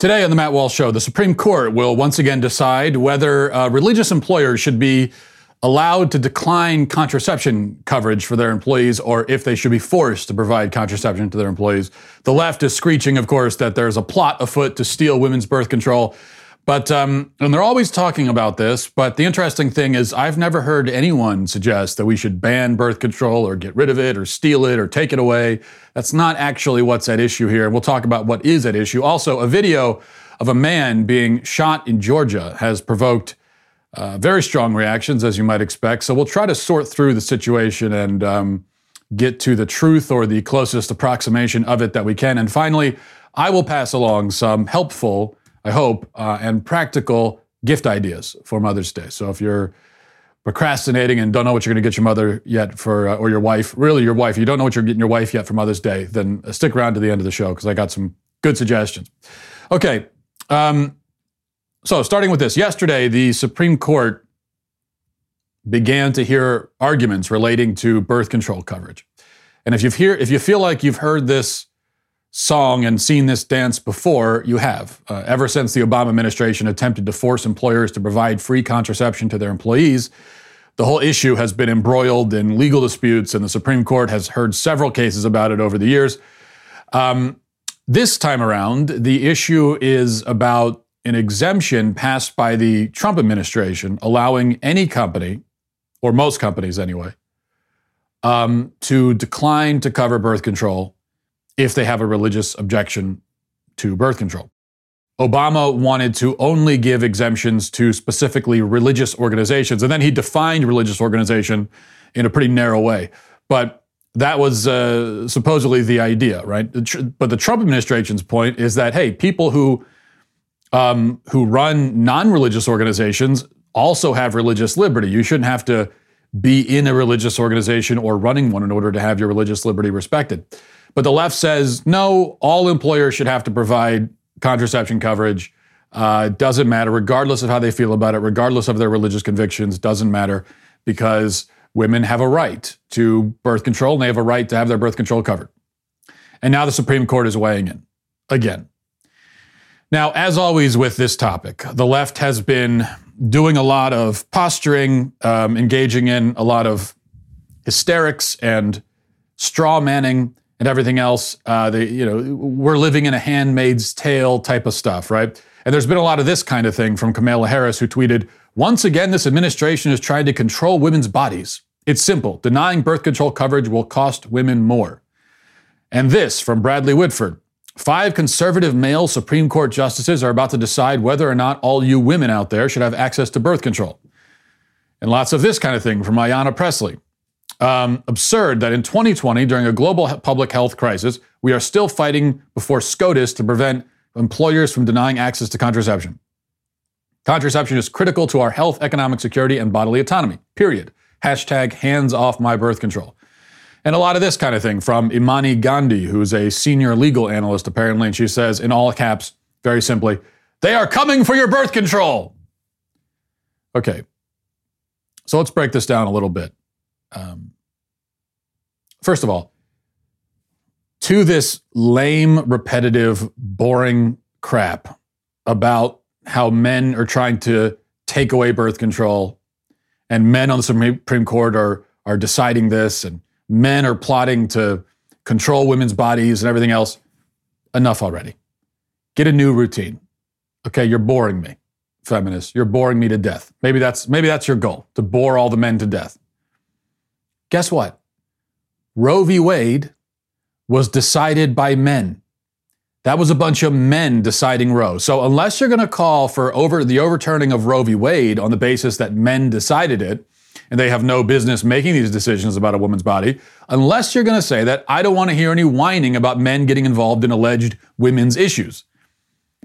Today on the Matt Walsh Show, the Supreme Court will once again decide whether uh, religious employers should be allowed to decline contraception coverage for their employees or if they should be forced to provide contraception to their employees. The left is screeching, of course, that there's a plot afoot to steal women's birth control. But, um, and they're always talking about this. But the interesting thing is, I've never heard anyone suggest that we should ban birth control or get rid of it or steal it or take it away. That's not actually what's at issue here. We'll talk about what is at issue. Also, a video of a man being shot in Georgia has provoked uh, very strong reactions, as you might expect. So we'll try to sort through the situation and um, get to the truth or the closest approximation of it that we can. And finally, I will pass along some helpful I hope, uh, and practical gift ideas for Mother's Day. So if you're procrastinating and don't know what you're going to get your mother yet for, uh, or your wife, really your wife, you don't know what you're getting your wife yet for Mother's Day, then stick around to the end of the show because I got some good suggestions. Okay. Um, so starting with this, yesterday the Supreme Court began to hear arguments relating to birth control coverage. And if you've hear, if you feel like you've heard this song and seen this dance before, you have. Uh, ever since the Obama administration attempted to force employers to provide free contraception to their employees, the whole issue has been embroiled in legal disputes, and the Supreme Court has heard several cases about it over the years. Um, this time around, the issue is about an exemption passed by the Trump administration allowing any company, or most companies anyway, um, to decline to cover birth control if they have a religious objection to birth control. Obama wanted to only give exemptions to specifically religious organizations, and then he defined religious organization in a pretty narrow way. But that was uh, supposedly the idea, right? But the Trump administration's point is that hey, people who um, who run non-religious organizations also have religious liberty. You shouldn't have to be in a religious organization or running one in order to have your religious liberty respected. But the left says no, all employers should have to provide contraception coverage. Uh, doesn't matter, regardless of how they feel about it, regardless of their religious convictions, doesn't matter because women have a right to birth control and they have a right to have their birth control covered. And now the Supreme Court is weighing in again. Now, as always with this topic, the left has been doing a lot of posturing, um, engaging in a lot of hysterics and straw manning and everything else. Uh, you know, we're living in a handmaid's tale type of stuff, right? And there's been a lot of this kind of thing from Kamala Harris, who tweeted, Once again, this administration is trying to control women's bodies. It's simple. Denying birth control coverage will cost women more. And this from Bradley Whitford. Five conservative male Supreme Court justices are about to decide whether or not all you women out there should have access to birth control. And lots of this kind of thing from Ayanna Pressley um, absurd that in 2020, during a global public health crisis, we are still fighting before SCOTUS to prevent employers from denying access to contraception. Contraception is critical to our health, economic security, and bodily autonomy, period. Hashtag hands off my birth control. And a lot of this kind of thing from Imani Gandy, who's a senior legal analyst apparently, and she says in all caps, very simply, they are coming for your birth control. Okay, so let's break this down a little bit. Um, first of all, to this lame, repetitive, boring crap about how men are trying to take away birth control and men on the Supreme Court are, are deciding this and men are plotting to control women's bodies and everything else. Enough already. Get a new routine. Okay, you're boring me, feminists. You're boring me to death. Maybe that's maybe that's your goal, to bore all the men to death. Guess what? Roe v. Wade was decided by men. That was a bunch of men deciding Roe. So unless you're going to call for over the overturning of Roe v. Wade on the basis that men decided it, and they have no business making these decisions about a woman's body, unless you're going to say that, I don't want to hear any whining about men getting involved in alleged women's issues.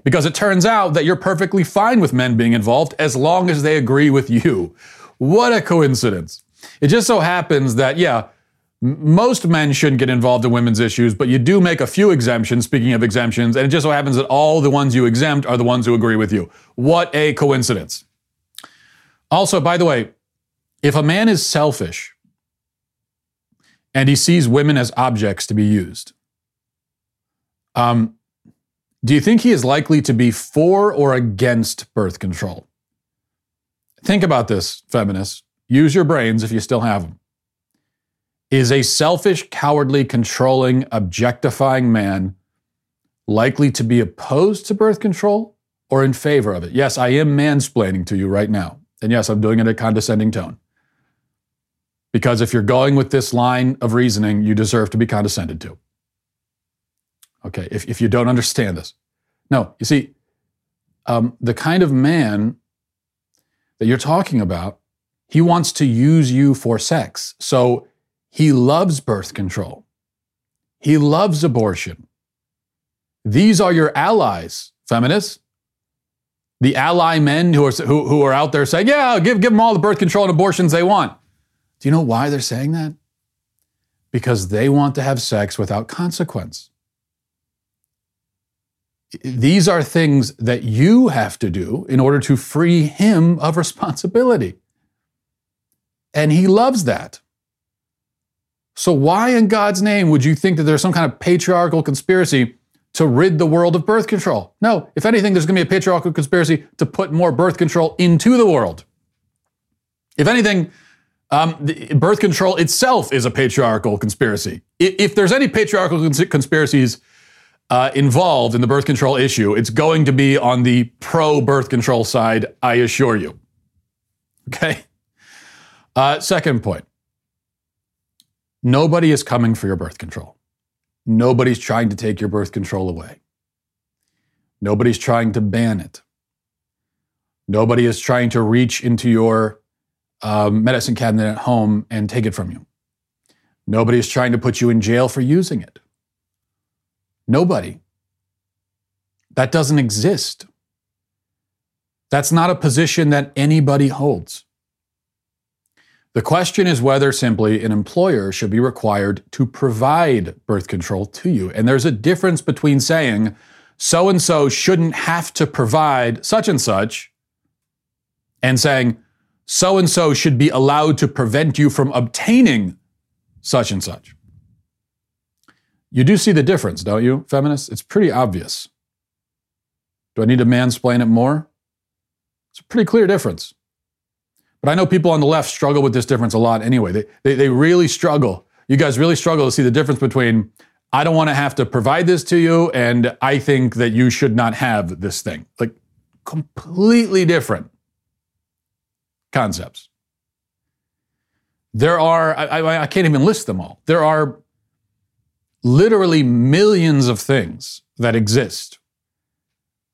Because it turns out that you're perfectly fine with men being involved as long as they agree with you. What a coincidence. It just so happens that, yeah, most men shouldn't get involved in women's issues, but you do make a few exemptions, speaking of exemptions, and it just so happens that all the ones you exempt are the ones who agree with you. What a coincidence. Also, by the way, if a man is selfish and he sees women as objects to be used, um, Do you think he is likely to be for or against birth control? Think about this, feminists. Use your brains if you still have them. Is a selfish, cowardly, controlling, objectifying man likely to be opposed to birth control or in favor of it? Yes, I am mansplaining to you right now. And yes, I'm doing it in a condescending tone. Because if you're going with this line of reasoning, you deserve to be condescended to. Okay, if, if you don't understand this. No, you see, um, the kind of man that you're talking about, he wants to use you for sex. So he loves birth control. He loves abortion. These are your allies, feminists. The ally men who are, who, who are out there saying, yeah, give, give them all the birth control and abortions they want. Do you know why they're saying that? Because they want to have sex without consequence. These are things that you have to do in order to free him of responsibility. And he loves that. So, why in God's name would you think that there's some kind of patriarchal conspiracy to rid the world of birth control? No, if anything, there's going to be a patriarchal conspiracy to put more birth control into the world. If anything, um, birth control itself is a patriarchal conspiracy. If, there's any patriarchal cons- conspiracies uh, involved in the birth control issue, it's going to be on the pro birth control side, I assure you. Okay? Uh, second point nobody is coming for your birth control. Nobody's trying to take your birth control away. Nobody's trying to ban it. Nobody is trying to reach into your um, medicine cabinet at home and take it from you. Nobody is trying to put you in jail for using it. Nobody. That doesn't exist. That's not a position that anybody holds. The question is whether simply an employer should be required to provide birth control to you. And there's a difference between saying so and so shouldn't have to provide such and such and saying so and so should be allowed to prevent you from obtaining such and such. You do see the difference, don't you, feminists? It's pretty obvious. Do I need to mansplain it more? It's a pretty clear difference. But I know people on the left struggle with this difference a lot anyway. They, they, they really struggle. You guys really struggle to see the difference between I don't want to have to provide this to you and I think that you should not have this thing. Like completely different concepts. There are, I, I, I can't even list them all. There are literally millions of things that exist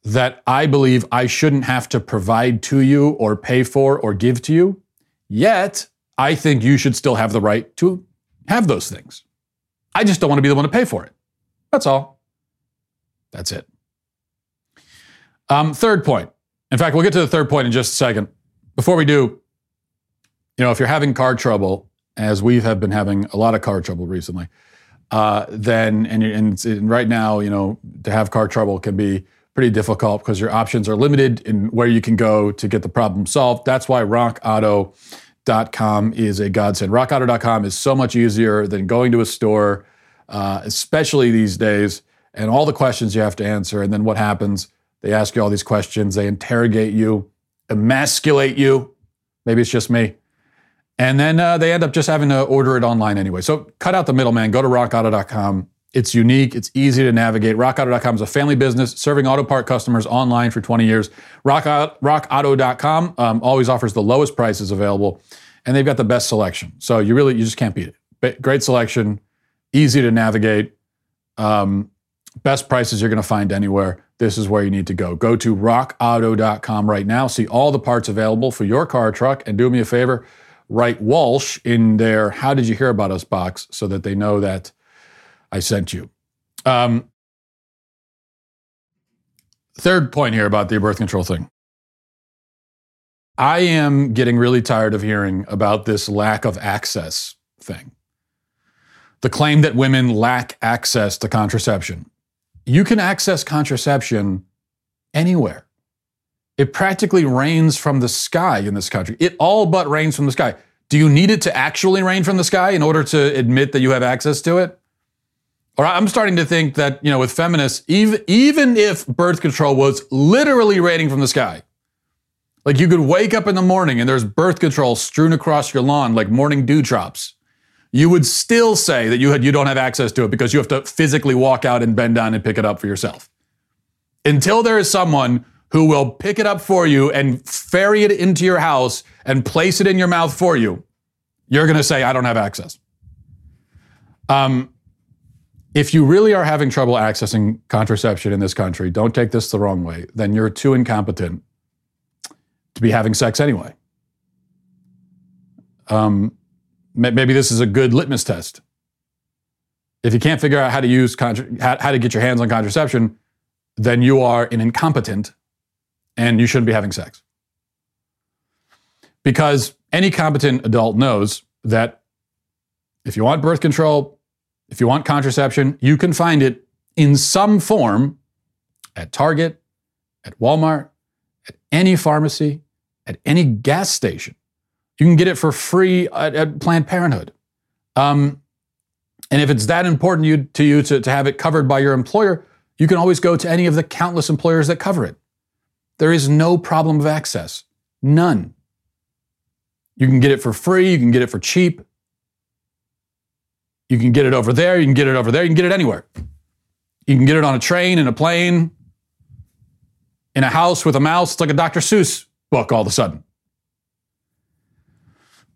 that I believe I shouldn't have to provide to you or pay for or give to you. Yet, I think you should still have the right to have those things. I just don't want to be the one to pay for it. That's all. That's it. Um, third point. In fact, we'll get to the third point in just a second. Before we do, you know, if you're having car trouble, as we have been having a lot of car trouble recently, uh, then and, and, and right now, you know, to have car trouble can be pretty difficult because your options are limited in where you can go to get the problem solved. That's why RockAuto.com is a godsend. RockAuto.com is so much easier than going to a store, uh, especially these days, and all the questions you have to answer. And then what happens? They ask you all these questions, they interrogate you, emasculate you. Maybe it's just me. And then uh, they end up just having to order it online anyway. So cut out the middleman, go to rockauto.com. It's unique, it's easy to navigate. RockAuto.com is a family business serving auto part customers online for 20 years. Rock, RockAuto.com um, always offers the lowest prices available, and they've got the best selection. So you really, you just can't beat it. Great selection, easy to navigate, um, best prices you're going to find anywhere. This is where you need to go. Go to rockauto.com right now. See all the parts available for your car truck, and do me a favor write Walsh in their How Did You Hear About Us box so that they know that I sent you. Um, third point here about the birth control thing. I am getting really tired of hearing about this lack of access thing. The claim that women lack access to contraception. You can access contraception anywhere. It practically rains from the sky in this country. It all but rains from the sky. Do you need it to actually rain from the sky in order to admit that you have access to it? Or I'm starting to think that, you know, with feminists, even, even if birth control was literally raining from the sky, like you could wake up in the morning and there's birth control strewn across your lawn like morning dewdrops, you would still say that you had you don't have access to it because you have to physically walk out and bend down and pick it up for yourself. Until there is someone who will pick it up for you and ferry it into your house and place it in your mouth for you, you're going to say, I don't have access. Um, if you really are having trouble accessing contraception in this country, don't take this the wrong way, then you're too incompetent to be having sex anyway. Um, maybe this is a good litmus test. If you can't figure out how to use contra- how to get your hands on contraception, then you are an incompetent and you shouldn't be having sex. Because any competent adult knows that if you want birth control, if you want contraception, you can find it in some form at Target, at Walmart, at any pharmacy, at any gas station. You can get it for free at, at Planned Parenthood. Um, and if it's that important you, to you to, to have it covered by your employer, you can always go to any of the countless employers that cover it. There is no problem of access. None. You can get it for free, you can get it for cheap. You can get it over there, you can get it over there, you can get it anywhere. You can get it on a train, in a plane, in a house with a mouse. It's like a Dr. Seuss book all of a sudden.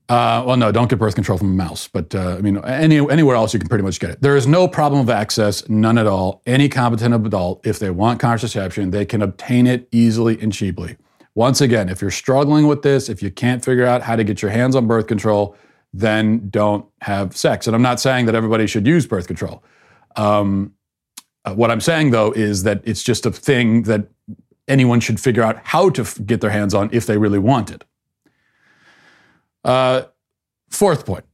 Uh, well, no, don't get birth control from a mouse, but uh, I mean, any, anywhere else you can pretty much get it. There is no problem of access, none at all. Any competent adult, if they want contraception, they can obtain it easily and cheaply. Once again, if you're struggling with this, if you can't figure out how to get your hands on birth control, then don't have sex. And I'm not saying that everybody should use birth control. Um, uh, what I'm saying, though, is that it's just a thing that anyone should figure out how to f- get their hands on if they really want it. Uh, fourth point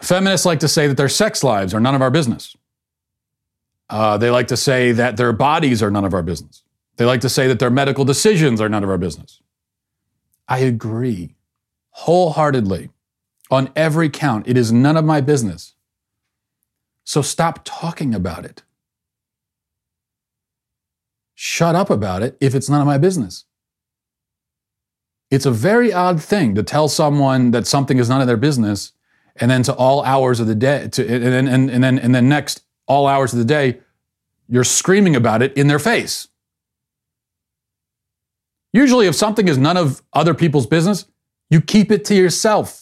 feminists like to say that their sex lives are none of our business. Uh, they like to say that their bodies are none of our business. They like to say that their medical decisions are none of our business. I agree wholeheartedly on every count. It is none of my business. So stop talking about it. Shut up about it if it's none of my business. It's a very odd thing to tell someone that something is none of their business, and then to all hours of the day, to, and, then, and, and, then, and then next, all hours of the day, you're screaming about it in their face. Usually, if something is none of other people's business, you keep it to yourself.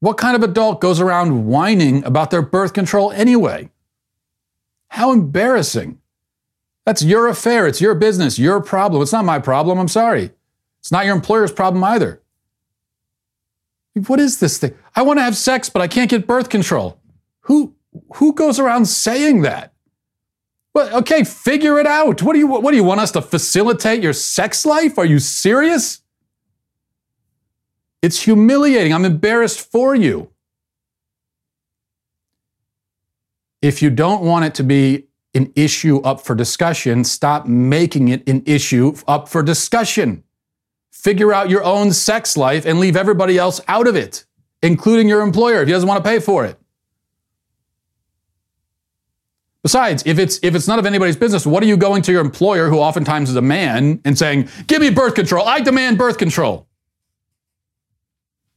What kind of adult goes around whining about their birth control anyway? How embarrassing. That's your affair. It's your business, your problem. It's not my problem. I'm sorry. It's not your employer's problem either. What is this thing? I want to have sex, but I can't get birth control. Who who goes around saying that? Well, okay, figure it out. What do you what do you want us to facilitate your sex life? Are you serious? It's humiliating. I'm embarrassed for you. If you don't want it to be an issue up for discussion, stop making it an issue up for discussion. Figure out your own sex life and leave everybody else out of it, including your employer if he doesn't want to pay for it. Besides, if it's if it's none of anybody's business, what are you going to your employer, who oftentimes is a man, and saying, "Give me birth control. I demand birth control."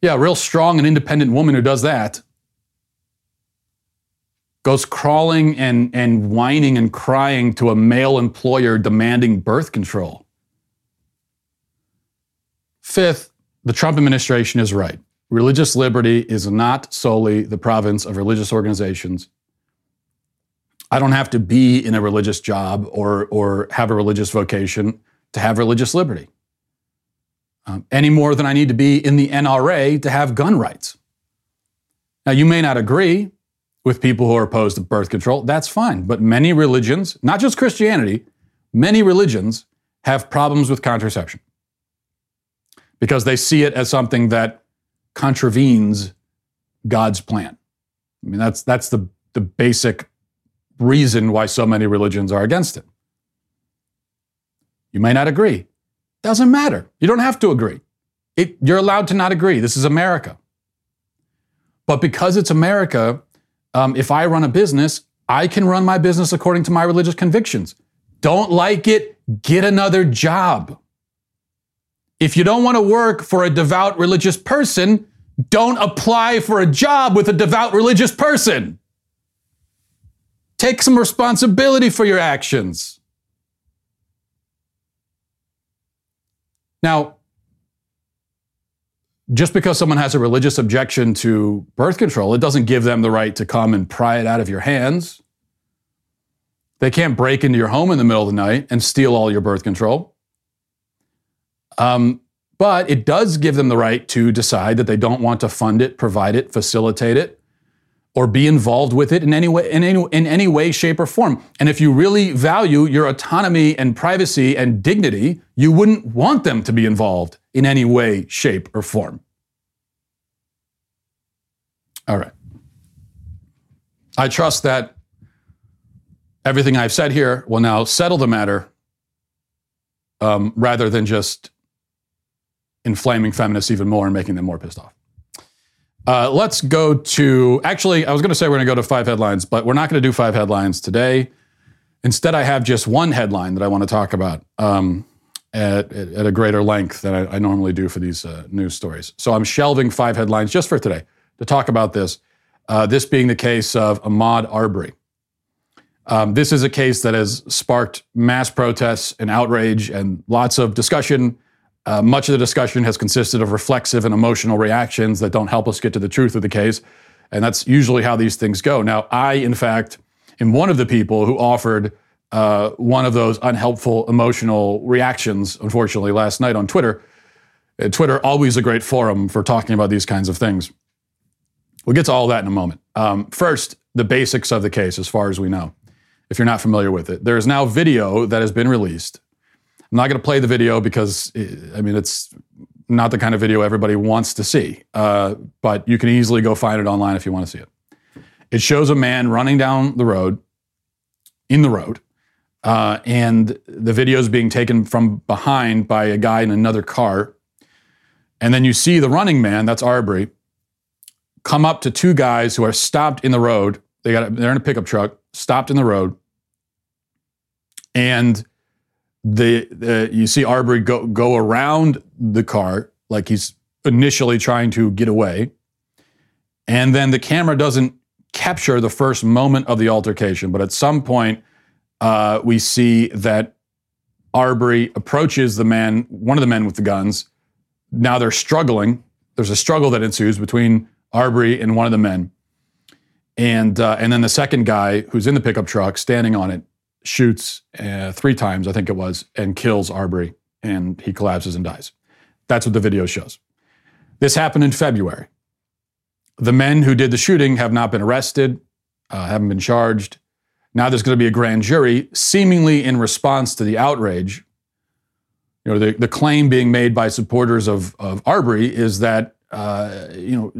Yeah, a real strong and independent woman who does that goes crawling and, and whining and crying to a male employer demanding birth control. Fifth, the Trump administration is right. Religious liberty is not solely the province of religious organizations. I don't have to be in a religious job or, or have a religious vocation to have religious liberty, um, any more than I need to be in the NRA to have gun rights. Now, you may not agree with people who are opposed to birth control. That's fine. But many religions, not just Christianity, many religions have problems with contraception because they see it as something that contravenes God's plan. I mean, that's, that's the, the basic reason why so many religions are against it. You may not agree. Doesn't matter. You don't have to agree. It, you're allowed to not agree. This is America. But because it's America, um, if I run a business, I can run my business according to my religious convictions. Don't like it? Get another job. If you don't want to work for a devout religious person, don't apply for a job with a devout religious person. Take some responsibility for your actions. Now, just because someone has a religious objection to birth control, it doesn't give them the right to come and pry it out of your hands. They can't break into your home in the middle of the night and steal all your birth control. Um, but it does give them the right to decide that they don't want to fund it, provide it, facilitate it, or be involved with it in any way, in any, in any way, shape, or form. And if you really value your autonomy and privacy and dignity, you wouldn't want them to be involved in any way, shape, or form. All right. I trust that everything I've said here will now settle the matter um, rather than just inflaming feminists even more and making them more pissed off. Uh, let's go to, actually, I was going to say we're going to go to five headlines, but we're not going to do five headlines today. Instead, I have just one headline that I want to talk about um, at, at, a greater length than I, I normally do for these uh, news stories. So I'm shelving five headlines just for today to talk about this. Uh, this being the case of Ahmaud Arbery. Um, this is a case that has sparked mass protests and outrage and lots of discussion uh, much of the discussion has consisted of reflexive and emotional reactions that don't help us get to the truth of the case. And that's usually how these things go. Now, I, in fact, am one of the people who offered uh, one of those unhelpful emotional reactions, unfortunately, last night on Twitter. Uh, Twitter, always a great forum for talking about these kinds of things. We'll get to all that in a moment. Um, first, the basics of the case, as far as we know, if you're not familiar with it. There is now video that has been released I'm not going to play the video because, I mean, it's not the kind of video everybody wants to see. Uh, but you can easily go find it online if you want to see it. It shows a man running down the road, in the road, uh, and the video is being taken from behind by a guy in another car. And then you see the running man, that's Arbery, come up to two guys who are stopped in the road. They got they're in a pickup truck, stopped in the road, and the, you see Arbery go go around the car like he's initially trying to get away, and then the camera doesn't capture the first moment of the altercation, but at some point uh, we see that Arbery approaches the man, one of the men with the guns. Now they're struggling. There's a struggle that ensues between Arbery and one of the men, and uh, and then the second guy who's in the pickup truck standing on it shoots uh, three times, I think it was, and kills Arbery, and he collapses and dies. That's what the video shows. This happened in February. The men who did the shooting have not been arrested, uh, haven't been charged. Now there's going to be a grand jury, seemingly in response to the outrage. You know, the, the claim being made by supporters of, of Arbery is that, uh, you know,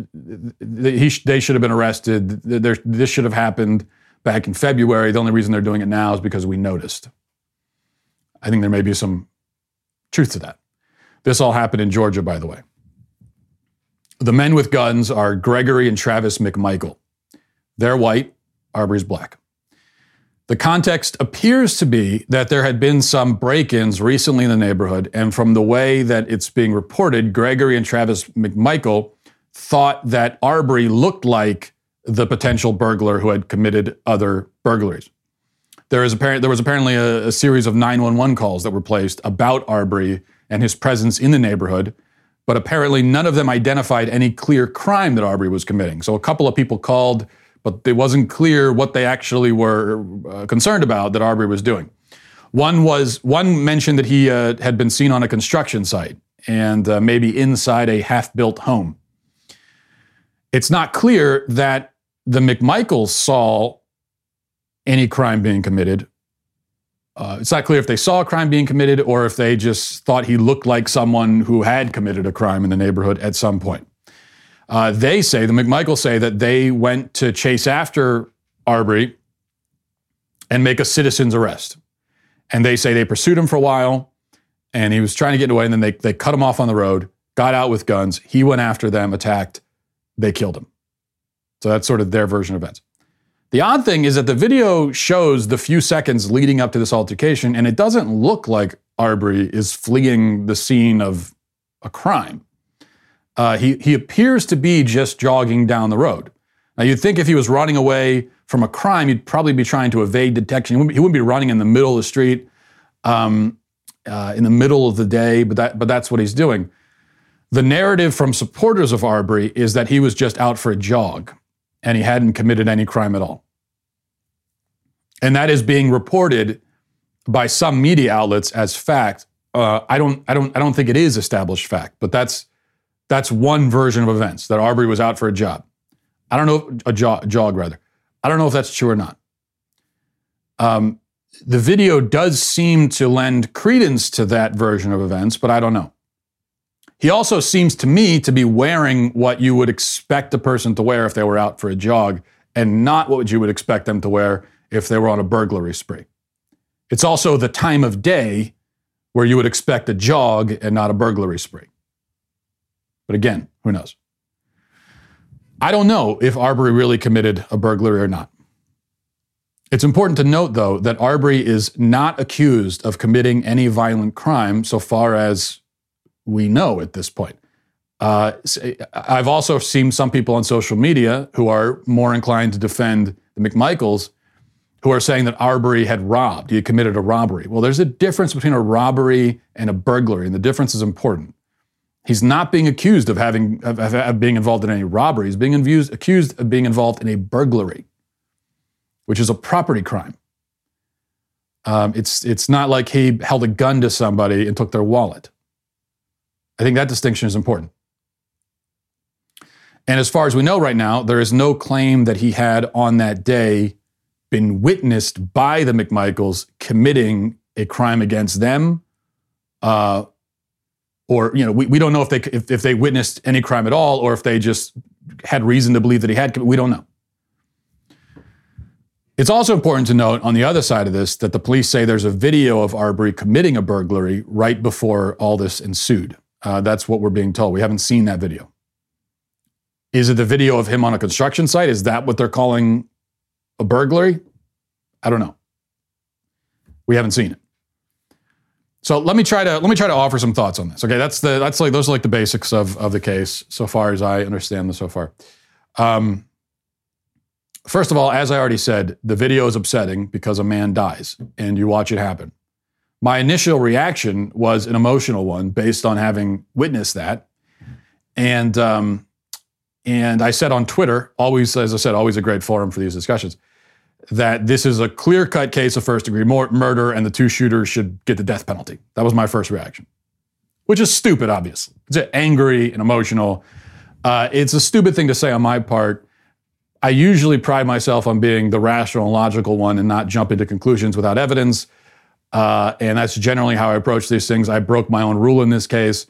he, they should have been arrested. This should have happened back in February. The only reason they're doing it now is because we noticed. I think there may be some truth to that. This all happened in Georgia, by the way. The men with guns are Gregory and Travis McMichael. They're white, Arbery's black. The context appears to be that there had been some break ins recently in the neighborhood, and from the way that it's being reported, Gregory and Travis McMichael thought that Arbery looked like the potential burglar who had committed other burglaries. There, is apparent, there was apparently a, a series of 911 calls that were placed about Arbery and his presence in the neighborhood, but apparently none of them identified any clear crime that Arbery was committing. So a couple of people called, but it wasn't clear what they actually were uh, concerned about that Arbery was doing. One was one mentioned that he uh, had been seen on a construction site and uh, maybe inside a half-built home. It's not clear that the McMichaels saw any crime being committed. Uh, it's not clear if they saw a crime being committed or if they just thought he looked like someone who had committed a crime in the neighborhood at some point. Uh, they say, the McMichaels say that they went to chase after Arbery and make a citizen's arrest. And they say they pursued him for a while and he was trying to get away and then they, they cut him off on the road, got out with guns. He went after them, attacked, they killed him. So that's sort of their version of events. The odd thing is that the video shows the few seconds leading up to this altercation, and it doesn't look like Arbery is fleeing the scene of a crime. Uh, he, he appears to be just jogging down the road. Now, you'd think if he was running away from a crime, he'd probably be trying to evade detection. He wouldn't, he wouldn't be running in the middle of the street, um, uh, in the middle of the day, but, that, but that's what he's doing. The narrative from supporters of Arbery is that he was just out for a jog and he hadn't committed any crime at all. And that is being reported by some media outlets as fact. Uh, I don't, I don't, I don't think it is established fact, but that's that's one version of events that Arbery was out for a job. I don't know a jog, jog rather. I don't know if that's true or not. Um, the video does seem to lend credence to that version of events, but I don't know. He also seems to me to be wearing what you would expect a person to wear if they were out for a jog and not what you would expect them to wear if they were on a burglary spree. It's also the time of day where you would expect a jog and not a burglary spree. But again, who knows? I don't know if Arbery really committed a burglary or not. It's important to note, though, that Arbery is not accused of committing any violent crime so far as we know at this point. Uh, I've also seen some people on social media who are more inclined to defend the McMichaels who are saying that Arbery had robbed, he had committed a robbery. Well, there's a difference between a robbery and a burglary, and the difference is important. He's not being accused of having of, of being involved in any robbery. He's being accused, accused of being involved in a burglary, which is a property crime. Um, it's it's not like he held a gun to somebody and took their wallet. I think that distinction is important. And as far as we know right now, there is no claim that he had on that day been witnessed by the McMichaels committing a crime against them. Uh, or, you know, we, we don't know if they, if, if they witnessed any crime at all or if they just had reason to believe that he had. We don't know. It's also important to note on the other side of this that the police say there's a video of Arbery committing a burglary right before all this ensued. Uh, that's what we're being told. We haven't seen that video. Is it the video of him on a construction site? Is that what they're calling a burglary? I don't know. We haven't seen it. So let me try to let me try to offer some thoughts on this. Okay, that's the that's like those are like the basics of of the case so far as I understand this so far. Um, first of all, as I already said, the video is upsetting because a man dies and you watch it happen. My initial reaction was an emotional one based on having witnessed that. And, um, and I said on Twitter, always, as I said, always a great forum for these discussions, that this is a clear cut case of first degree murder and the two shooters should get the death penalty. That was my first reaction, which is stupid, obviously. It's angry and emotional. Uh, it's a stupid thing to say on my part. I usually pride myself on being the rational and logical one and not jump into conclusions without evidence. Uh, and that's generally how I approach these things. I broke my own rule in this case.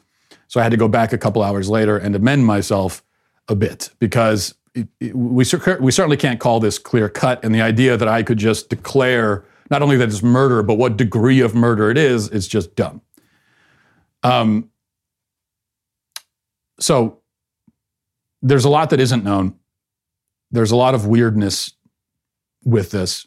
So I had to go back a couple hours later and amend myself a bit because it, it, we, we certainly can't call this clear cut. And the idea that I could just declare not only that it's murder, but what degree of murder it is, is just dumb. Um, so there's a lot that isn't known. There's a lot of weirdness with this.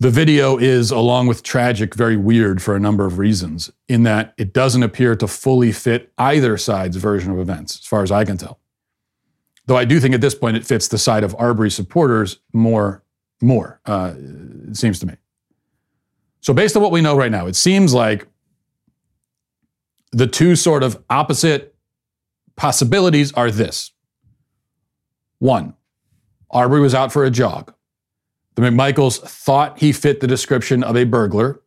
The video is, along with tragic, very weird for a number of reasons, in that it doesn't appear to fully fit either side's version of events, as far as I can tell. Though I do think at this point it fits the side of Arbery supporters more, more, uh, it seems to me. So, based on what we know right now, it seems like the two sort of opposite possibilities are this one, Arbery was out for a jog. The McMichaels thought he fit the description of a burglar,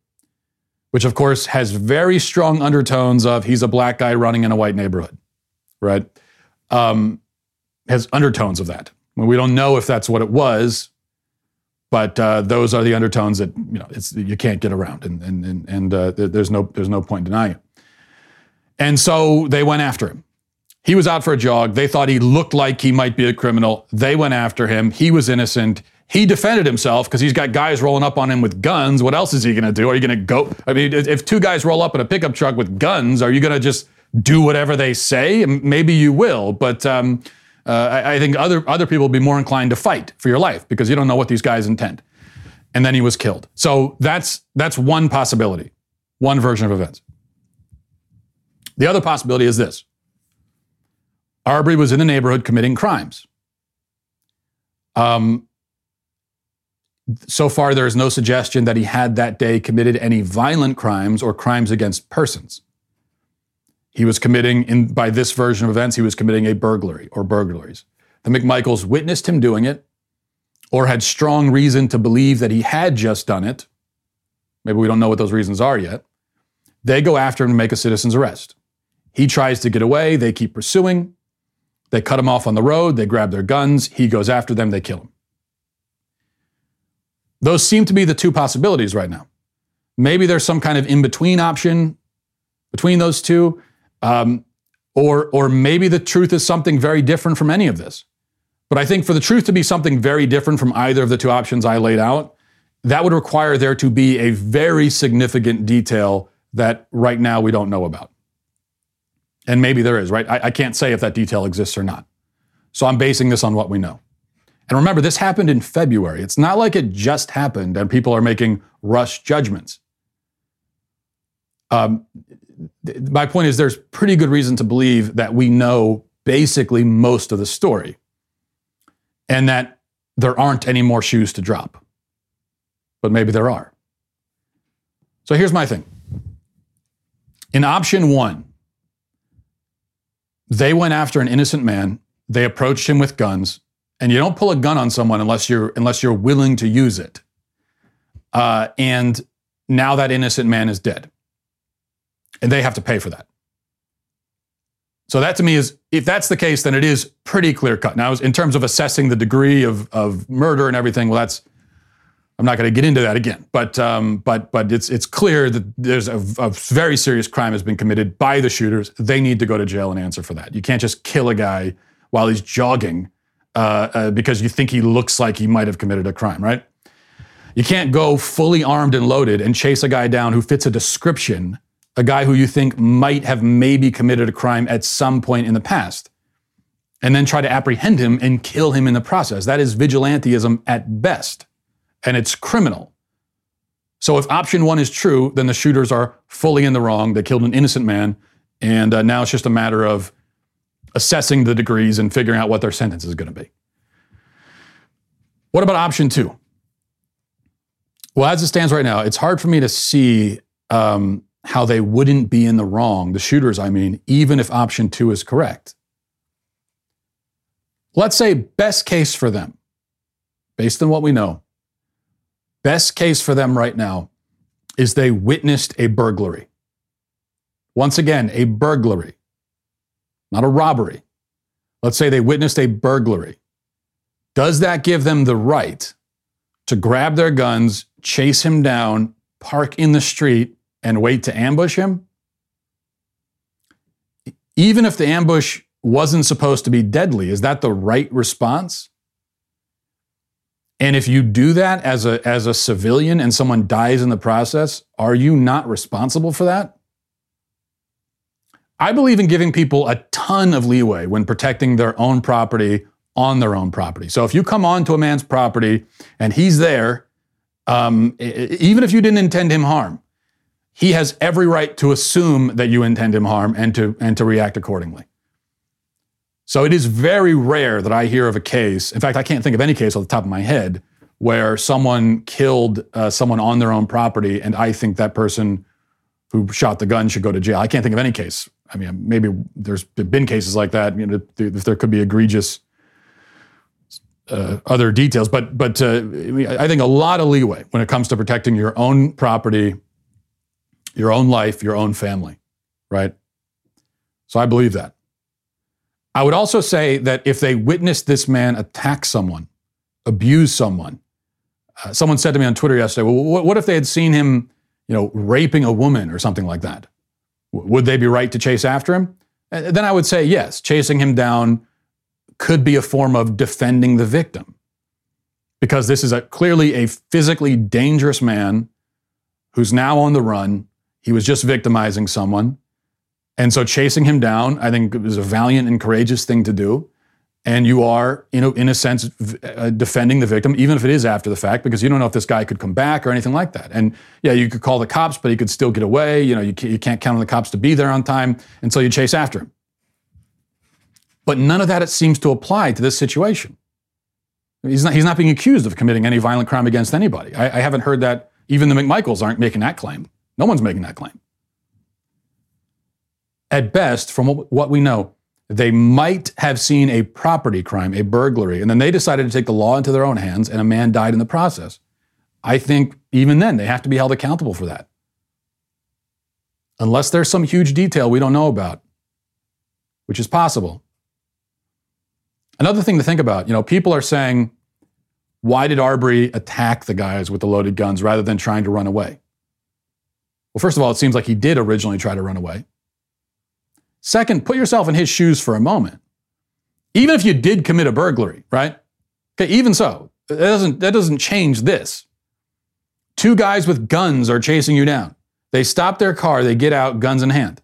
which of course has very strong undertones of he's a black guy running in a white neighborhood, right? Um, has undertones of that. we don't know if that's what it was, but uh, those are the undertones that you know it's you can't get around, and and and, and uh, there's no there's no point denying it. And so they went after him. He was out for a jog. They thought he looked like he might be a criminal. They went after him. He was innocent. He defended himself because he's got guys rolling up on him with guns. What else is he going to do? Are you going to go? I mean, if two guys roll up in a pickup truck with guns, are you going to just do whatever they say? Maybe you will, but um, Uh, I, I, think other other people will be more inclined to fight for your life because you don't know what these guys intend. And then he was killed. So that's that's one possibility, one version of events. The other possibility is this: Arbery was in the neighborhood committing crimes. Um, so far, there is no suggestion that he had that day committed any violent crimes or crimes against persons. He was committing, in, by this version of events, he was committing a burglary or burglaries. The McMichaels witnessed him doing it or had strong reason to believe that he had just done it. Maybe we don't know what those reasons are yet. They go after him to make a citizen's arrest. He tries to get away. They keep pursuing. They cut him off on the road. They grab their guns. He goes after them. They kill him. Those seem to be the two possibilities right now. Maybe there's some kind of in between option between those two. Um, or, or maybe the truth is something very different from any of this. But I think for the truth to be something very different from either of the two options I laid out, that would require there to be a very significant detail that right now we don't know about. And maybe there is, right? I, I can't say if that detail exists or not. So I'm basing this on what we know. And remember, this happened in February. It's not like it just happened and people are making rush judgments. Um, th- my point is, there's pretty good reason to believe that we know basically most of the story and that there aren't any more shoes to drop. But maybe there are. So here's my thing. In option one, they went after an innocent man. They approached him with guns and you don't pull a gun on someone unless you're unless you're willing to use it. Uh, and now that innocent man is dead, and they have to pay for that. So that to me is, if that's the case, then it is pretty clear cut. Now, in terms of assessing the degree of of murder and everything, well, that's I'm not going to get into that again. But um, but but it's it's clear that there's a, a very serious crime has been committed by the shooters. They need to go to jail and answer for that. You can't just kill a guy while he's jogging uh, uh, because you think he looks like he might have committed a crime, right? You can't go fully armed and loaded and chase a guy down who fits a description, a guy who you think might have maybe committed a crime at some point in the past, and then try to apprehend him and kill him in the process. That is vigilanteism at best, and it's criminal. So if option one is true, then the shooters are fully in the wrong. They killed an innocent man, and uh, now it's just a matter of assessing the degrees and figuring out what their sentence is going to be. What about option two? Well, as it stands right now, it's hard for me to see um, how they wouldn't be in the wrong, the shooters, I mean, even if option two is correct. Let's say best case for them, based on what we know, best case for them right now is they witnessed a burglary. Once again, a burglary not a robbery. Let's say they witnessed a burglary. Does that give them the right to grab their guns, chase him down, park in the street, and wait to ambush him? Even if the ambush wasn't supposed to be deadly, is that the right response? And if you do that as a, as a civilian and someone dies in the process, are you not responsible for that? I believe in giving people a ton of leeway when protecting their own property on their own property. So if you come onto a man's property and he's there, um, even if you didn't intend him harm, he has every right to assume that you intend him harm and to and to react accordingly. So it is very rare that I hear of a case. In fact, I can't think of any case off the top of my head where someone killed uh, someone on their own property, and I think that person who shot the gun should go to jail. I can't think of any case I mean, maybe there's been cases like that. You know, if there could be egregious uh, other details, but but uh, I think a lot of leeway when it comes to protecting your own property, your own life, your own family, right? So I believe that. I would also say that if they witnessed this man attack someone, abuse someone, uh, someone said to me on Twitter yesterday, "Well, what, if they had seen him, you know, raping a woman or something like that?" Would they be right to chase after him? Uh, then I would say yes. Chasing him down could be a form of defending the victim because this is a, clearly a physically dangerous man who's now on the run. He was just victimizing someone. And so chasing him down, I think, is a valiant and courageous thing to do. And you are, you know, in a sense, uh, defending the victim, even if it is after the fact, because you don't know if this guy could come back or anything like that. And yeah, you could call the cops, but he could still get away. You know, you can't, you can't count on the cops to be there on time, and so you chase after him. But none of that it seems to apply to this situation. He's not, he's not being accused of committing any violent crime against anybody. I, I haven't heard that. Even the McMichaels aren't making that claim. No one's making that claim. At best, from what we know, they might have seen a property crime, a burglary, and then they decided to take the law into their own hands, and a man died in the process. I think even then they have to be held accountable for that. Unless there's some huge detail we don't know about, which is possible. Another thing to think about, you know, people are saying, why did Arbery attack the guys with the loaded guns rather than trying to run away? Well, first of all, it seems like he did originally try to run away. Second, put yourself in his shoes for a moment. Even if you did commit a burglary, right? Okay, even so, that doesn't, that doesn't change this. Two guys with guns are chasing you down. They stop their car, they get out, guns in hand.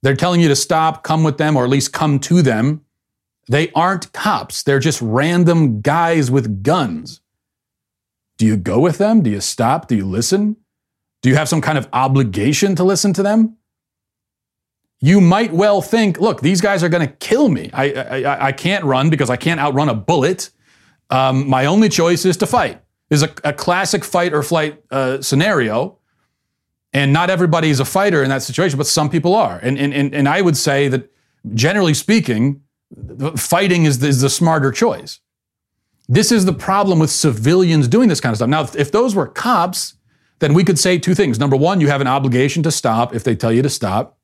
They're telling you to stop, come with them, or at least come to them. They aren't cops, they're just random guys with guns. Do you go with them? Do you stop? Do you listen? Do you have some kind of obligation to listen to them? You might well think, look, these guys are going to kill me. I, I, I, can't run because I can't outrun a bullet. Um, my only choice is to fight. Is a, a, classic fight or flight uh, scenario. And not everybody is a fighter in that situation, but some people are. And, and, and, and I would say that generally speaking, fighting is the, is the smarter choice. This is the problem with civilians doing this kind of stuff. Now, if those were cops, then we could say two things. Number one, you have an obligation to stop if they tell you to stop.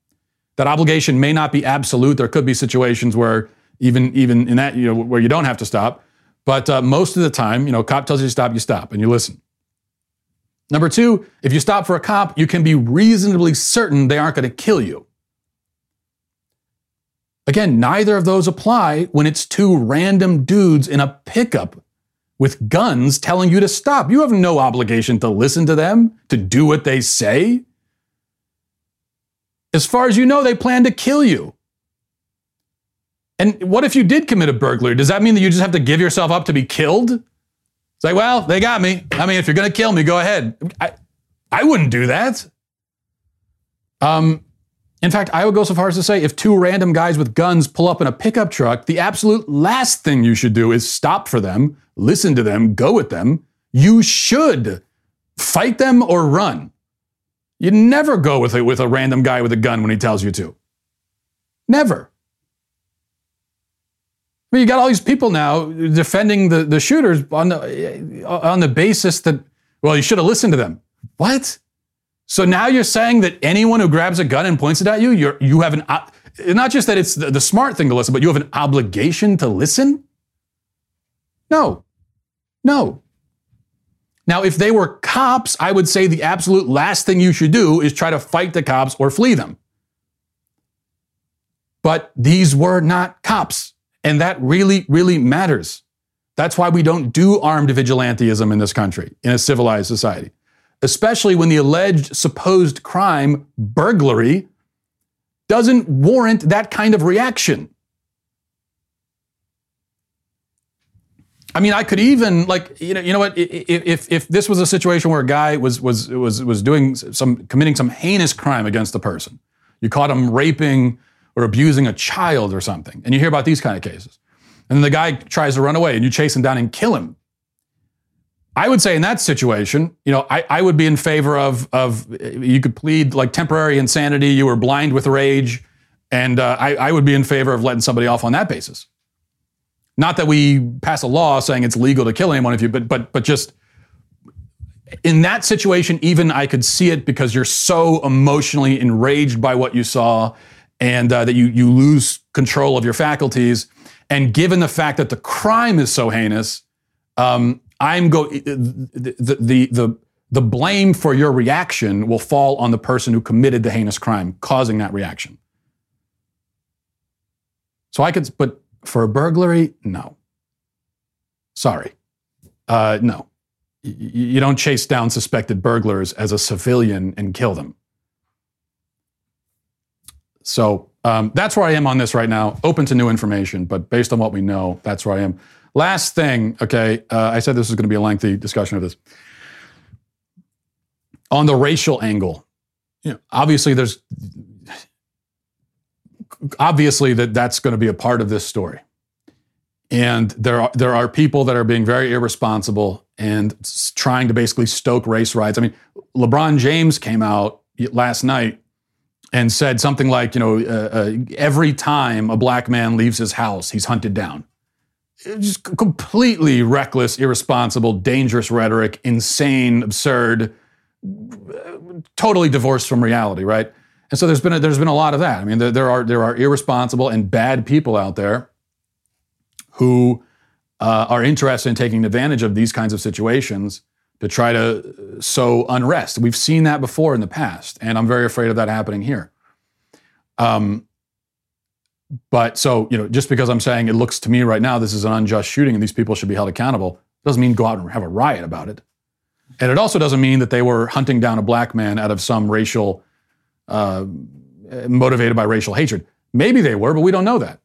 That obligation may not be absolute. There could be situations where even even in that you know where you don't have to stop, but uh, most of the time, you know, cop tells you to stop, you stop and you listen. Number two, if you stop for a cop, you can be reasonably certain they aren't going to kill you. Again, neither of those apply when it's two random dudes in a pickup with guns telling you to stop. You have no obligation to listen to them, to do what they say. As far as you know, they plan to kill you. And what if you did commit a burglary? Does that mean that you just have to give yourself up to be killed? It's like, well, they got me. I mean, if you're going to kill me, go ahead. I, I wouldn't do that. Um, in fact, I would go so far as to say if two random guys with guns pull up in a pickup truck, the absolute last thing you should do is stop for them, listen to them, go with them. You should fight them or run. You never go with a, with a random guy with a gun when he tells you to. Never. I mean, you got all these people now defending the, the shooters on the, on the basis that, well, you should have listened to them. What? So now you're saying that anyone who grabs a gun and points it at you, you're, you have an, not just that it's the, the smart thing to listen, but you have an obligation to listen? No. No. Now, if they were cops, I would say the absolute last thing you should do is try to fight the cops or flee them. But these were not cops. And that really, really matters. That's why we don't do armed vigilanteism in this country, in a civilized society, especially when the alleged supposed crime, burglary, doesn't warrant that kind of reaction. I mean, I could even like you know you know what if if this was a situation where a guy was was was was doing some committing some heinous crime against a person, you caught him raping or abusing a child or something, and you hear about these kind of cases, and then the guy tries to run away and you chase him down and kill him. I would say in that situation, you know, I, I would be in favor of of you could plead like temporary insanity, you were blind with rage, and uh, I, I would be in favor of letting somebody off on that basis. Not that we pass a law saying it's legal to kill anyone if you, but but but just in that situation, even I could see it because you're so emotionally enraged by what you saw, and uh, that you you lose control of your faculties. And given the fact that the crime is so heinous, um, I'm go the, the the the the blame for your reaction will fall on the person who committed the heinous crime, causing that reaction. So I could, but for a burglary, no. Sorry. Uh, no. Y- you don't chase down suspected burglars as a civilian and kill them. So um, that's where I am on this right now. Open to new information, but based on what we know, that's where I am. Last thing, okay, uh, I said this is going to be a lengthy discussion of this. On the racial angle, you know, obviously there's obviously that that's going to be a part of this story. And there are there are people that are being very irresponsible and trying to basically stoke race riots. I mean, LeBron James came out last night and said something like, you know, uh, uh, every time a black man leaves his house, he's hunted down. Just completely reckless, irresponsible, dangerous rhetoric, insane, absurd, totally divorced from reality, right? And so there's been a, there's been a lot of that. I mean, there, there are there are irresponsible and bad people out there who uh, are interested in taking advantage of these kinds of situations to try to sow unrest. We've seen that before in the past, and I'm very afraid of that happening here. Um, but so, you know, just because I'm saying it looks to me right now this is an unjust shooting and these people should be held accountable, doesn't mean go out and have a riot about it. And it also doesn't mean that they were hunting down a black man out of some racial, uh, motivated by racial hatred. Maybe they were, but we don't know that.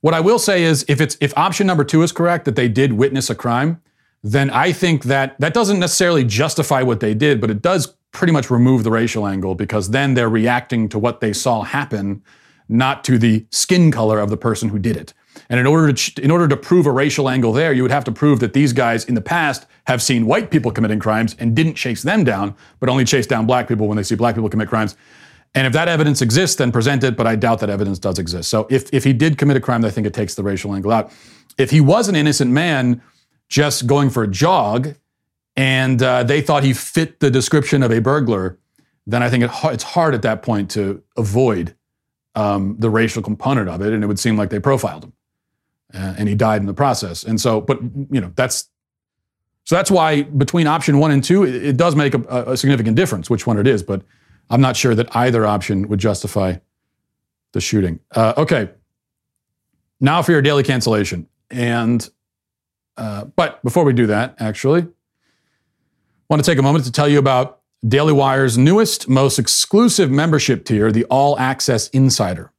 What I will say is, if it's if option number two is correct, that they did witness a crime, then I think that that doesn't necessarily justify what they did, but it does pretty much remove the racial angle because then they're reacting to what they saw happen, not to the skin color of the person who did it. And in order to in order to prove a racial angle there, you would have to prove that these guys in the past have seen white people committing crimes and didn't chase them down, but only chase down black people when they see black people commit crimes. And if that evidence exists, then present it, but I doubt that evidence does exist. So if, if he did commit a crime, I think it takes the racial angle out. If he was an innocent man just going for a jog and uh, they thought he fit the description of a burglar, then I think it, it's hard at that point to avoid um, the racial component of it. And it would seem like they profiled him. Uh, and he died in the process. And so, but, you know, that's so that's why between option one and two, it, it does make a, a significant difference which one it is. But I'm not sure that either option would justify the shooting. Uh, okay. Now for your daily cancellation. And, uh, but before we do that, actually, want to take a moment to tell you about Daily Wire's newest, most exclusive membership tier, the All Access Insider.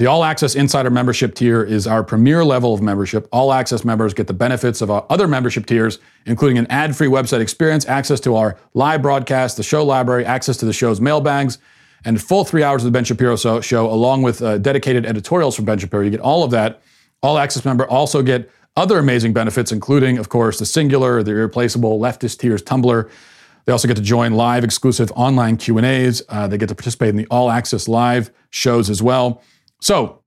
The All Access Insider membership tier is our premier level of membership. All Access members get the benefits of our other membership tears, including an ad free website experience, access to our live broadcast, the show library, access to the show's mailbags, and full three hours of the Ben Shapiro show, along with uh, dedicated editorials from Ben Shapiro. You get all of that. All Access member also get other amazing benefits, including, of course, the singular, the irreplaceable leftist tiers tumbler. They also get to join live exclusive online Q&As. Uh, they get to participate in the All Access live shows as well. So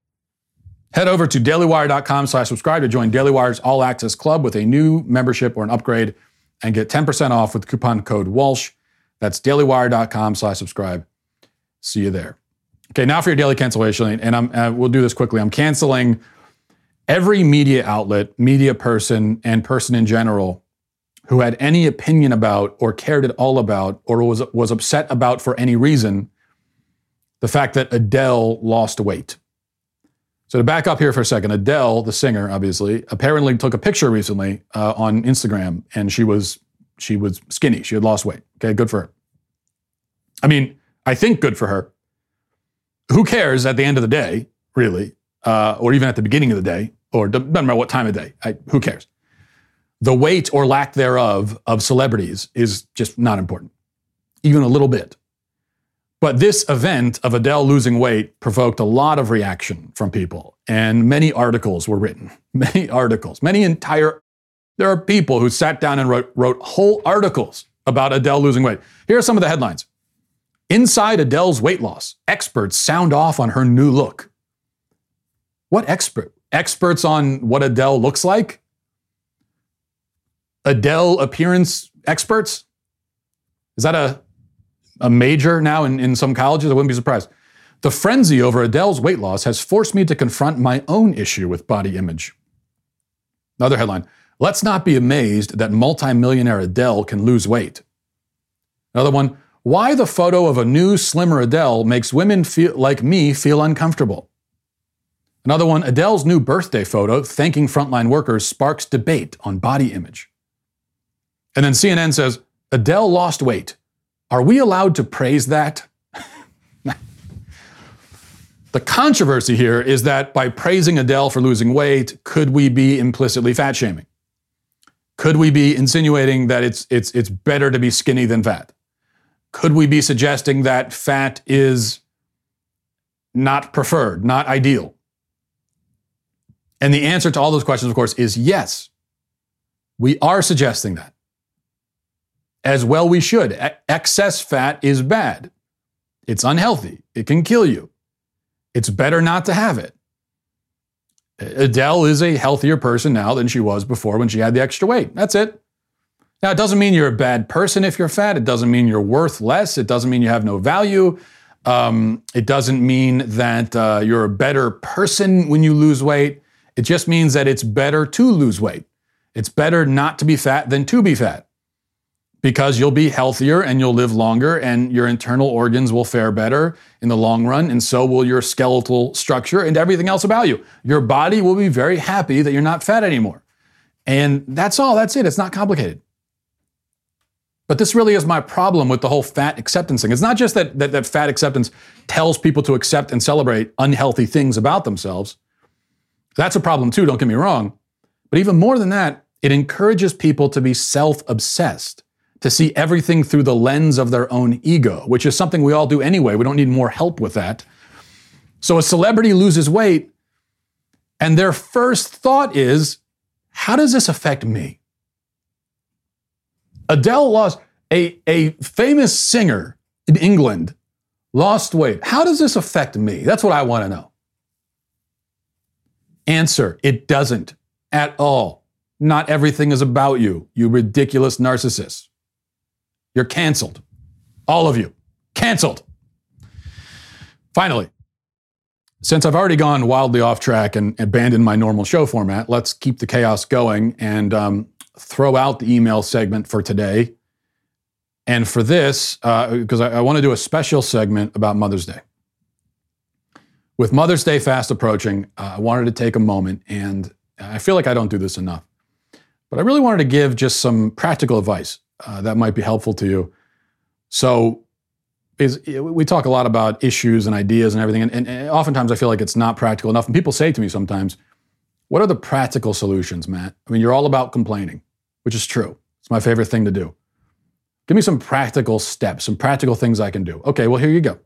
head over to dailywire.com slash subscribe to join Daily Wire's All Access Club with a new membership or an upgrade and get 10% off with coupon code Walsh. That's dailywire.com slash subscribe. See you there. Okay, now for your daily cancellation, and I'm, uh, we'll do this quickly. I'm canceling every media outlet, media person, and person in general who had any opinion about or cared at all about or was, was upset about for any reason the fact that Adele lost weight. So to back up here for a second, Adele, the singer, obviously, apparently took a picture recently uh, on Instagram, and she was she was skinny. She had lost weight. Okay, good for her. I mean, I think good for her. Who cares at the end of the day, really, uh, or even at the beginning of the day, or doesn't matter what time of day. I, who cares? The weight or lack thereof of celebrities is just not important, even a little bit. But this event of Adele losing weight provoked a lot of reaction from people, and many articles were written. Many articles, many entire. There are people who sat down and wrote, wrote whole articles about Adele losing weight. Here are some of the headlines Inside Adele's weight loss, experts sound off on her new look. What expert? Experts on what Adele looks like? Adele appearance experts? Is that a a major now in, in some colleges. I wouldn't be surprised. The frenzy over Adele's weight loss has forced me to confront my own issue with body image. Another headline Let's not be amazed that multimillionaire Adele can lose weight. Another one Why the photo of a new, slimmer Adele makes women feel, like me feel uncomfortable. Another one Adele's new birthday photo thanking frontline workers sparks debate on body image. And then CNN says Adele lost weight are we allowed to praise that? The controversy here is that by praising Adele for losing weight, could we be implicitly fat shaming? Could we be insinuating that it's, it's, it's better to be skinny than fat? Could we be suggesting that fat is not preferred, not ideal? And the answer to all those questions, of course, is yes. We are suggesting that. As well, we should. excess fat is bad. It's unhealthy. It can kill you. It's better not to have it. Adele is a healthier person now than she was before when she had the extra weight. That's it. Now, it doesn't mean you're a bad person if you're fat. It doesn't mean you're worth less. It doesn't mean you have no value. Um, it doesn't mean that uh, you're a better person when you lose weight. It just means that it's better to lose weight. It's better not to be fat than to be fat because you'll be healthier and you'll live longer and your internal organs will fare better in the long run and so will your skeletal structure and everything else about you. Your body will be very happy that you're not fat anymore. And that's all, that's it. It's not complicated. But this really is my problem with the whole fat acceptance thing. It's not just that, that, that fat acceptance tells people to accept and celebrate unhealthy things about themselves. That's a problem too, don't get me wrong. But even more than that, it encourages people to be self obsessed to see everything through the lens of their own ego, which is something we all do anyway. We don't need more help with that. So a celebrity loses weight, and their first thought is, how does this affect me? Adele lost, a, a famous singer in England lost weight. How does this affect me? That's what I want to know. Answer it doesn't at all. Not everything is about you, you ridiculous narcissist. You're canceled. All of you. Canceled. Finally, since I've already gone wildly off track and abandoned my normal show format, let's keep the chaos going and um, throw out the email segment for today. And for this, because uh, I, I want to do a special segment about Mother's Day. With Mother's Day fast approaching, uh, I wanted to take a moment, and I feel like I don't do this enough, but I really wanted to give just some practical advice uh, that might be helpful to you. So, is, we talk a lot about issues and ideas and everything, and, and, and oftentimes I feel like it's not practical enough. And people say to me sometimes, What are the practical solutions, Matt? I mean, you're all about complaining, which is true. It's my favorite thing to do. Give me some practical steps, some practical things I can do. Okay, well, here you go.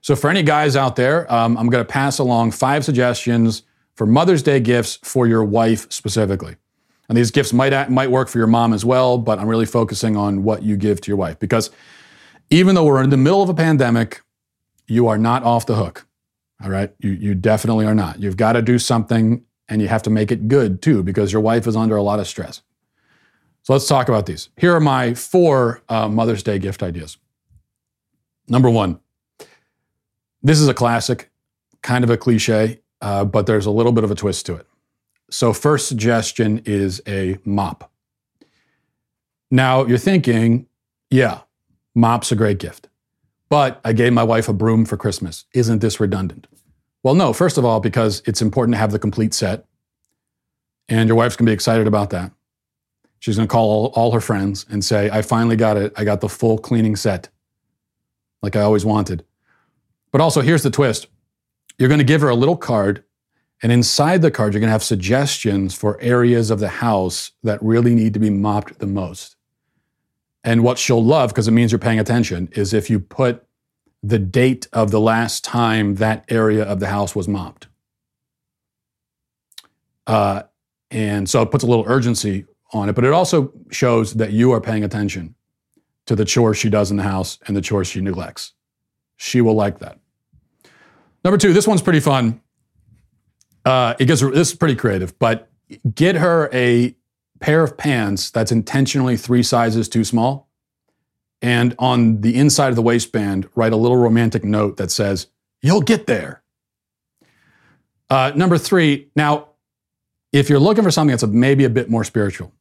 So, for any guys out there, um, I'm going to pass along five suggestions for Mother's Day gifts for your wife specifically. And these gifts might, might work for your mom as well, but I'm really focusing on what you give to your wife because even though we're in the middle of a pandemic, you are not off the hook. All right. You, you definitely are not. You've got to do something and you have to make it good too because your wife is under a lot of stress. So let's talk about these. Here are my four uh, Mother's Day gift ideas. Number one, this is a classic, kind of a cliche, uh, but there's a little bit of a twist to it. So, first suggestion is a mop. Now, you're thinking, yeah, mop's a great gift. But I gave my wife a broom for Christmas. Isn't this redundant? Well, no, first of all, because it's important to have the complete set. And your wife's gonna be excited about that. She's gonna call all, all her friends and say, I finally got it. I got the full cleaning set, like I always wanted. But also, here's the twist you're gonna give her a little card and inside the card, you're going to have suggestions for areas of the house that really need to be mopped the most. And what she'll love, because it means you're paying attention, is if you put the date of the last time that area of the house was mopped. Uh, and so it puts a little urgency on it, but it also shows that you are paying attention to the chores she does in the house and the chores she neglects. She will like that. Number two, this one's pretty fun. Uh, it gets this is pretty creative, but get her a pair of pants that's intentionally three sizes too small, and on the inside of the waistband, write a little romantic note that says, "You'll get there." Uh, number three. Now, if you're looking for something that's a, maybe a bit more spiritual,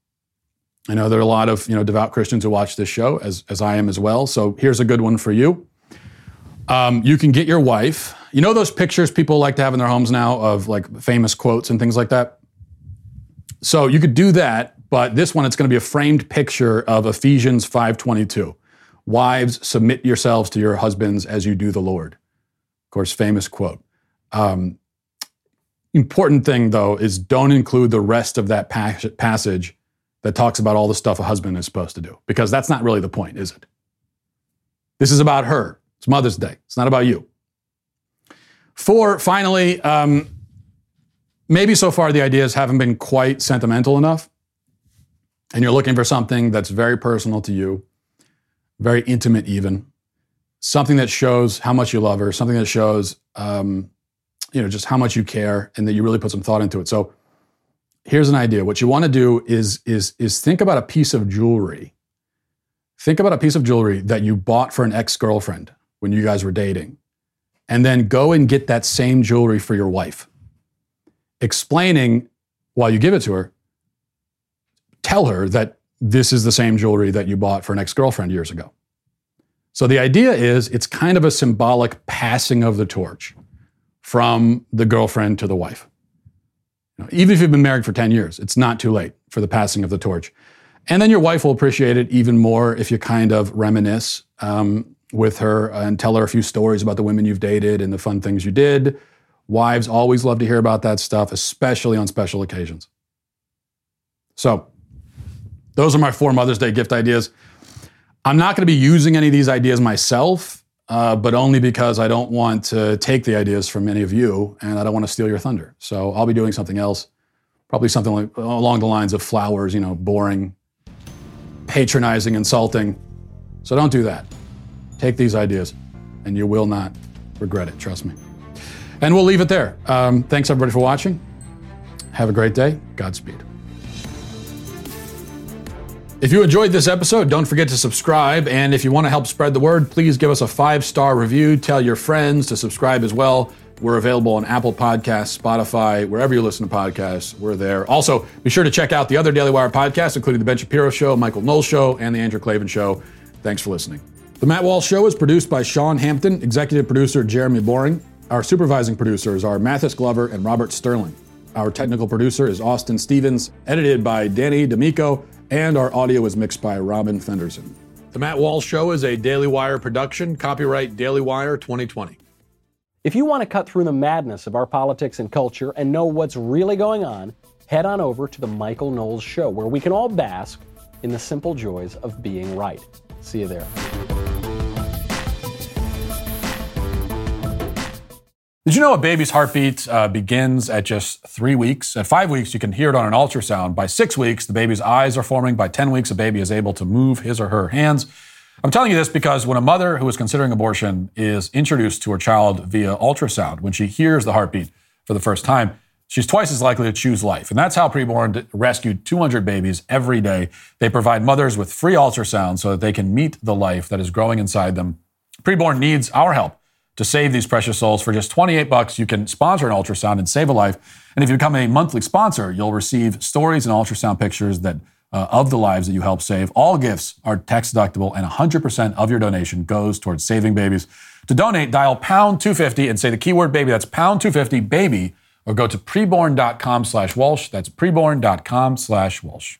I know there are a lot of you know devout Christians who watch this show, as as I am as well. So here's a good one for you. Um, you can get your wife you know those pictures people like to have in their homes now of like famous quotes and things like that? So you could do that, but this one it's going to be a framed picture of Ephesians 5:22. Wives, submit yourselves to your husbands as you do the Lord. Of course, famous quote. Um, important thing though is don't include the rest of that pas- passage that talks about all the stuff a husband is supposed to do because that's not really the point, is it? This is about her. It's Mother's Day. It's not about you. Four, finally, um, maybe so far the ideas haven't been quite sentimental enough, and you're looking for something that's very personal to you, very intimate, even something that shows how much you love her, something that shows, um, you know, just how much you care, and that you really put some thought into it. So, here's an idea. What you want to do is is is think about a piece of jewelry. Think about a piece of jewelry that you bought for an ex-girlfriend when you guys were dating. And then go and get that same jewelry for your wife. Explaining while you give it to her, tell her that this is the same jewelry that you bought for an ex-girlfriend years ago. So the idea is it's kind of a symbolic passing of the torch from the girlfriend to the wife. Know, even if you've been married for 10 years, it's not too late for the passing of the torch. And then your wife will appreciate it even more if you kind of reminisce um, with her and tell her a few stories about the women you've dated and the fun things you did. Wives always love to hear about that stuff, especially on special occasions. So, those are my four Mother's Day gift ideas. I'm not going to be using any of these ideas myself, uh, but only because I don't want to take the ideas from any of you and I don't want to steal your thunder. So, I'll be doing something else, probably something like, along the lines of flowers, you know, boring, patronizing, insulting. So, don't do that. Take these ideas, and you will not regret it, trust me. And we'll leave it there. Um, thanks, everybody, for watching. Have a great day. Godspeed. If you enjoyed this episode, don't forget to subscribe. And if you want to help spread the word, please give us a five star review. Tell your friends to subscribe as well. We're available on Apple Podcasts, Spotify, wherever you listen to podcasts, we're there. Also, be sure to check out the other Daily Wire podcasts, including The Ben Shapiro Show, Michael Knowles Show, and The Andrew Klavan Show. Thanks for listening. The Matt Walsh Show is produced by Sean Hampton, executive producer Jeremy Boring. Our supervising producers are Mathis Glover and Robert Sterling. Our technical producer is Austin Stevens, edited by Danny D'Amico, and our audio is mixed by Robin Fenderson. The Matt Walsh Show is a Daily Wire production, copyright Daily Wire 2020. If you want to cut through the madness of our politics and culture and know what's really going on, head on over to The Michael Knowles Show, where we can all bask in the simple joys of being right. See you there. Did you know a baby's heartbeat uh, begins at just three weeks? At five weeks, you can hear it on an ultrasound. By six weeks, the baby's eyes are forming. By 10 weeks, a baby is able to move his or her hands. I'm telling you this because when a mother who is considering abortion is introduced to her child via ultrasound, when she hears the heartbeat for the first time, she's twice as likely to choose life. And that's how Preborn rescued 200 babies every day. They provide mothers with free ultrasound so that they can meet the life that is growing inside them. Preborn needs our help to save these precious souls for just 28 bucks you can sponsor an ultrasound and save a life. And if you become a monthly sponsor you'll receive stories and ultrasound pictures that uh, of the lives that you help save. All gifts are tax deductible and 100% of your donation goes towards saving babies. To donate dial pound 250 and say the keyword baby. That's pound 250 baby or go to preborn.com slash walsh. That's preborn.com slash walsh